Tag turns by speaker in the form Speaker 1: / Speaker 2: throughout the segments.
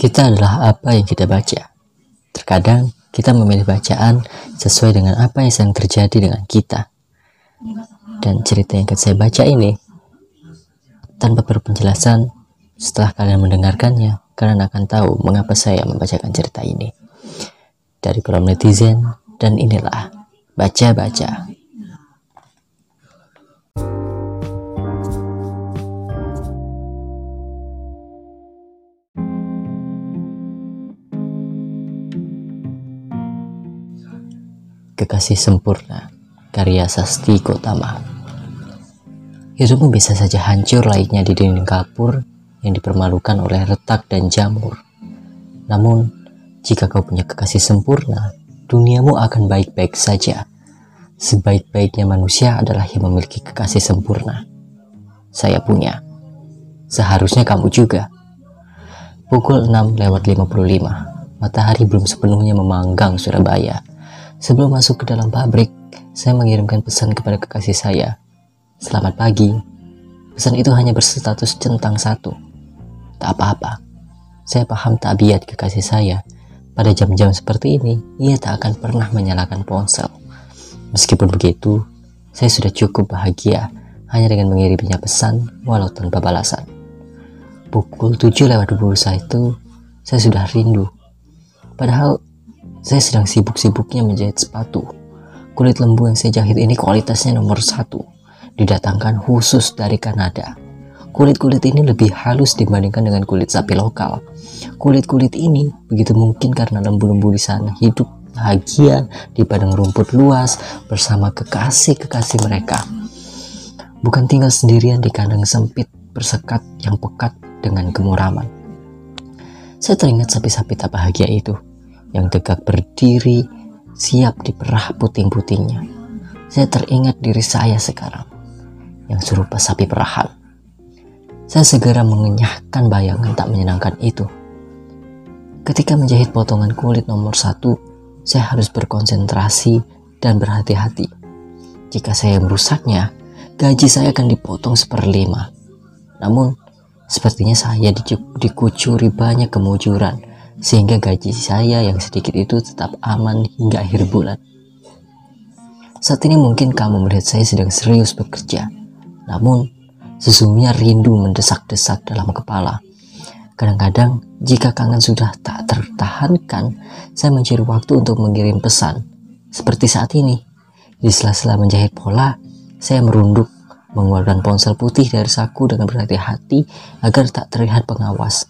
Speaker 1: Kita adalah apa yang kita baca. Terkadang kita memilih bacaan sesuai dengan apa yang sedang terjadi dengan kita. Dan cerita yang akan saya baca ini, tanpa berpenjelasan, setelah kalian mendengarkannya, kalian akan tahu mengapa saya membacakan cerita ini. Dari kolom netizen, dan inilah baca-baca. Kekasih Sempurna karya Sasti Gotama Hidupmu bisa saja hancur layaknya di dinding kapur yang dipermalukan oleh retak dan jamur. Namun, jika kau punya kekasih sempurna, duniamu akan baik-baik saja. Sebaik-baiknya manusia adalah yang memiliki kekasih sempurna. Saya punya. Seharusnya kamu juga. Pukul 6 lewat 55. Matahari belum sepenuhnya memanggang Surabaya. Sebelum masuk ke dalam pabrik, saya mengirimkan pesan kepada kekasih saya. Selamat pagi. Pesan itu hanya berstatus centang satu. Tak apa-apa. Saya paham tabiat kekasih saya. Pada jam-jam seperti ini, ia tak akan pernah menyalakan ponsel. Meskipun begitu, saya sudah cukup bahagia hanya dengan mengiriminya pesan walau tanpa balasan. Pukul 7 lewat 21 itu, saya sudah rindu. Padahal saya sedang sibuk-sibuknya menjahit sepatu. Kulit lembu yang saya jahit ini kualitasnya nomor satu. Didatangkan khusus dari Kanada. Kulit-kulit ini lebih halus dibandingkan dengan kulit sapi lokal. Kulit-kulit ini begitu mungkin karena lembu-lembu di sana hidup bahagia di padang rumput luas bersama kekasih-kekasih mereka. Bukan tinggal sendirian di kandang sempit bersekat yang pekat dengan kemuraman. Saya teringat sapi-sapi tak bahagia itu yang tegak berdiri siap diperah puting-putingnya. Saya teringat diri saya sekarang yang serupa sapi perahan. Saya segera mengenyahkan bayangan tak menyenangkan itu. Ketika menjahit potongan kulit nomor satu, saya harus berkonsentrasi dan berhati-hati. Jika saya merusaknya, gaji saya akan dipotong seperlima. Namun, sepertinya saya dikucuri banyak kemujuran sehingga gaji saya yang sedikit itu tetap aman hingga akhir bulan. Saat ini mungkin kamu melihat saya sedang serius bekerja, namun sesungguhnya rindu mendesak-desak dalam kepala. Kadang-kadang jika kangen sudah tak tertahankan, saya mencari waktu untuk mengirim pesan. Seperti saat ini, di sela-sela menjahit pola, saya merunduk mengeluarkan ponsel putih dari saku dengan berhati-hati agar tak terlihat pengawas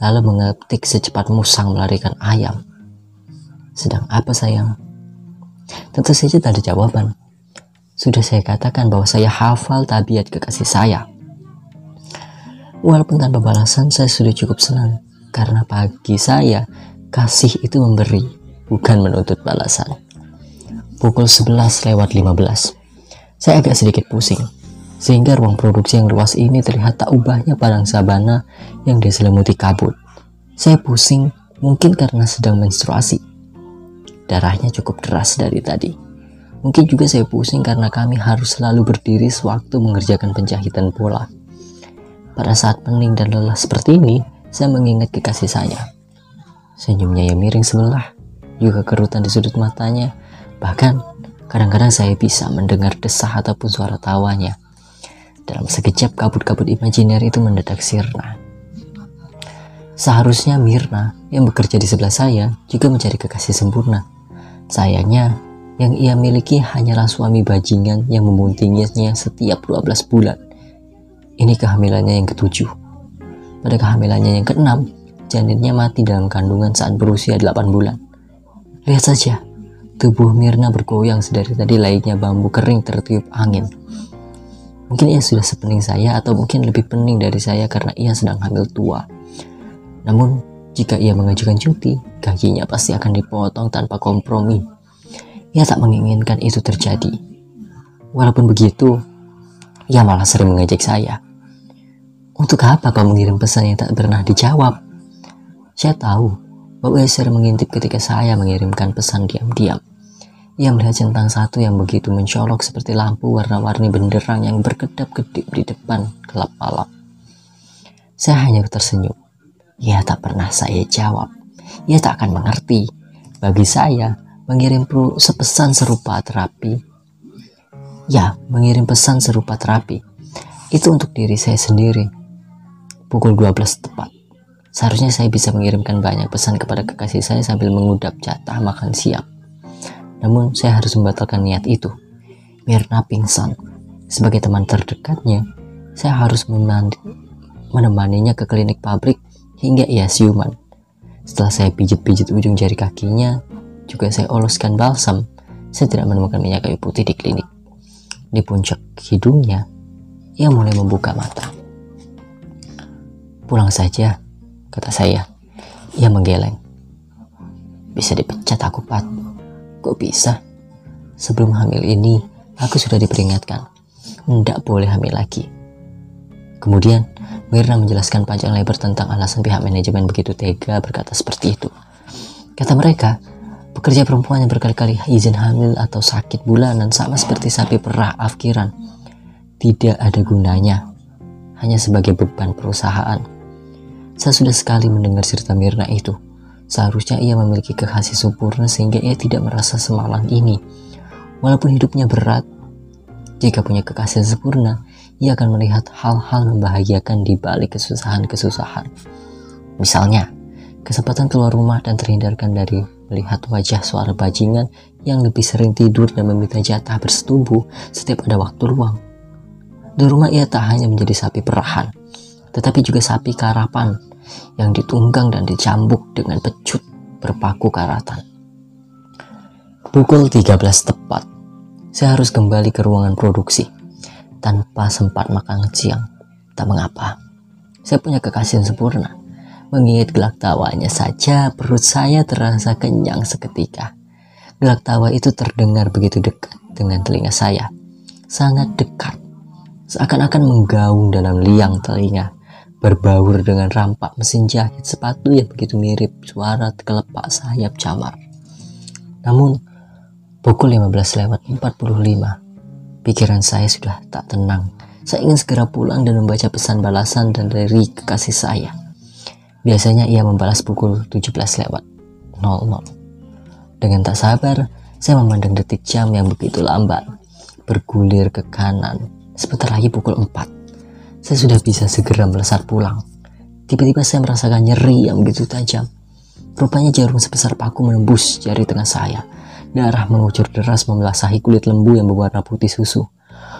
Speaker 1: lalu mengetik secepat musang melarikan ayam. Sedang apa sayang? Tentu saja tak ada jawaban. Sudah saya katakan bahwa saya hafal tabiat kekasih saya. Walaupun tanpa balasan, saya sudah cukup senang. Karena pagi saya, kasih itu memberi, bukan menuntut balasan. Pukul 11 lewat 15. Saya agak sedikit pusing sehingga ruang produksi yang luas ini terlihat tak ubahnya padang sabana yang diselimuti kabut. Saya pusing, mungkin karena sedang menstruasi. Darahnya cukup deras dari tadi. Mungkin juga saya pusing karena kami harus selalu berdiri sewaktu mengerjakan penjahitan pola. Pada saat pening dan lelah seperti ini, saya mengingat kekasih saya. Senyumnya yang miring sebelah, juga kerutan di sudut matanya, bahkan kadang-kadang saya bisa mendengar desah ataupun suara tawanya dalam sekejap kabut-kabut imajiner itu mendadak sirna. Seharusnya Mirna yang bekerja di sebelah saya juga mencari kekasih sempurna. Sayangnya, yang ia miliki hanyalah suami bajingan yang memuntinginya setiap 12 bulan. Ini kehamilannya yang ketujuh. Pada kehamilannya yang keenam, janinnya mati dalam kandungan saat berusia 8 bulan. Lihat saja, tubuh Mirna bergoyang sedari tadi layaknya bambu kering tertiup angin. Mungkin ia sudah sepening saya atau mungkin lebih pening dari saya karena ia sedang hamil tua. Namun, jika ia mengajukan cuti, gajinya pasti akan dipotong tanpa kompromi. Ia tak menginginkan itu terjadi. Walaupun begitu, ia malah sering mengejek saya. Untuk apa kau mengirim pesan yang tak pernah dijawab? Saya tahu bahwa ia sering mengintip ketika saya mengirimkan pesan diam-diam. Ia melihat centang satu yang begitu mencolok seperti lampu warna-warni benderang yang berkedap-kedip di depan gelap malam. Saya hanya tersenyum. Ya tak pernah saya jawab. Ia tak akan mengerti. Bagi saya, mengirim sepesan serupa terapi. Ya, mengirim pesan serupa terapi. Itu untuk diri saya sendiri. Pukul 12 tepat. Seharusnya saya bisa mengirimkan banyak pesan kepada kekasih saya sambil mengudap jatah makan siang. Namun saya harus membatalkan niat itu. Mirna pingsan. Sebagai teman terdekatnya, saya harus menemaninya ke klinik pabrik hingga ia siuman. Setelah saya pijit-pijit ujung jari kakinya, juga saya oloskan balsam, saya tidak menemukan minyak kayu putih di klinik. Di puncak hidungnya, ia mulai membuka mata. Pulang saja, kata saya. Ia menggeleng. Bisa dipecat aku, Pat. Kok bisa? Sebelum hamil ini, aku sudah diperingatkan. Tidak boleh hamil lagi. Kemudian, Mirna menjelaskan panjang lebar tentang alasan pihak manajemen begitu tega berkata seperti itu. Kata mereka, pekerja perempuan yang berkali-kali izin hamil atau sakit bulanan sama seperti sapi perah afkiran. Tidak ada gunanya, hanya sebagai beban perusahaan. Saya sudah sekali mendengar cerita Mirna itu. Seharusnya ia memiliki kekasih sempurna sehingga ia tidak merasa semalang ini. Walaupun hidupnya berat, jika punya kekasih sempurna, ia akan melihat hal-hal membahagiakan di balik kesusahan-kesusahan. Misalnya, kesempatan keluar rumah dan terhindarkan dari melihat wajah suara bajingan yang lebih sering tidur dan meminta jatah bersetubuh setiap ada waktu luang. Di rumah ia tak hanya menjadi sapi perahan, tetapi juga sapi karapan yang ditunggang dan dicambuk dengan pecut berpaku karatan. Pukul 13 tepat, saya harus kembali ke ruangan produksi tanpa sempat makan siang. Tak mengapa, saya punya kekasih yang sempurna. Mengingat gelak tawanya saja, perut saya terasa kenyang seketika. Gelak tawa itu terdengar begitu dekat dengan telinga saya. Sangat dekat. Seakan-akan menggaung dalam liang telinga. Berbaur dengan rampak mesin jahit sepatu yang begitu mirip suara kelepak sayap camar. Namun, pukul 15 lewat 45, Pikiran saya sudah tak tenang. Saya ingin segera pulang dan membaca pesan balasan dan dari kekasih saya. Biasanya ia membalas pukul 17 lewat 00. Dengan tak sabar, saya memandang detik jam yang begitu lambat. Bergulir ke kanan. Sebentar lagi pukul 4. Saya sudah bisa segera melesat pulang. Tiba-tiba saya merasakan nyeri yang begitu tajam. Rupanya jarum sebesar paku menembus jari tengah saya Darah mengucur deras membasahi kulit lembu yang berwarna putih susu.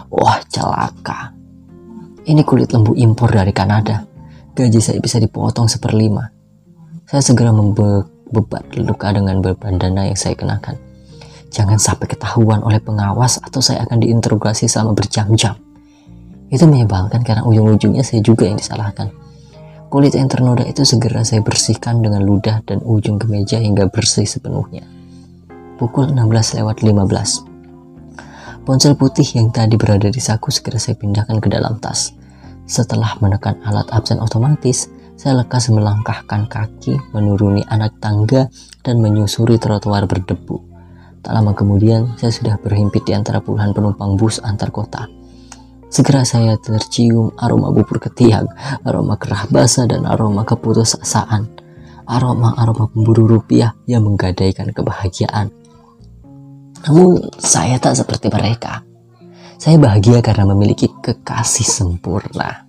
Speaker 1: Wah, celaka. Ini kulit lembu impor dari Kanada. Gaji saya bisa dipotong seperlima. Saya segera membebat luka dengan berbandana yang saya kenakan. Jangan sampai ketahuan oleh pengawas atau saya akan diinterogasi selama berjam-jam. Itu menyebalkan karena ujung-ujungnya saya juga yang disalahkan. Kulit yang ternoda itu segera saya bersihkan dengan ludah dan ujung kemeja hingga bersih sepenuhnya pukul 16 lewat 15. Ponsel putih yang tadi berada di saku segera saya pindahkan ke dalam tas. Setelah menekan alat absen otomatis, saya lekas melangkahkan kaki, menuruni anak tangga, dan menyusuri trotoar berdebu. Tak lama kemudian, saya sudah berhimpit di antara puluhan penumpang bus antar kota. Segera saya tercium aroma bubur ketiak, aroma kerah basah, dan aroma keputusasaan. Aroma-aroma pemburu rupiah yang menggadaikan kebahagiaan. Namun saya tak seperti mereka. Saya bahagia karena memiliki kekasih sempurna.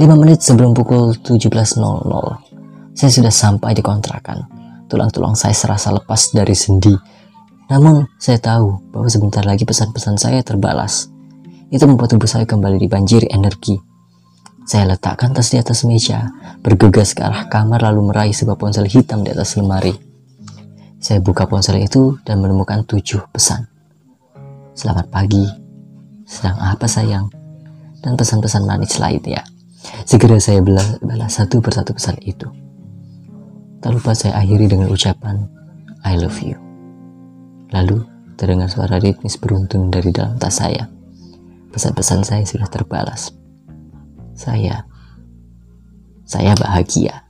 Speaker 1: 5 menit sebelum pukul 17.00, saya sudah sampai di kontrakan. Tulang-tulang saya serasa lepas dari sendi. Namun, saya tahu bahwa sebentar lagi pesan-pesan saya terbalas. Itu membuat tubuh saya kembali dibanjiri energi. Saya letakkan tas di atas meja, bergegas ke arah kamar lalu meraih sebuah ponsel hitam di atas lemari. Saya buka ponsel itu dan menemukan tujuh pesan. Selamat pagi, sedang apa sayang? Dan pesan-pesan manis lainnya. Segera saya balas, balas satu persatu pesan itu. Tak lupa saya akhiri dengan ucapan I love you. Lalu terdengar suara ritmis beruntung dari dalam tas saya. Pesan-pesan saya sudah terbalas. Saya, saya bahagia.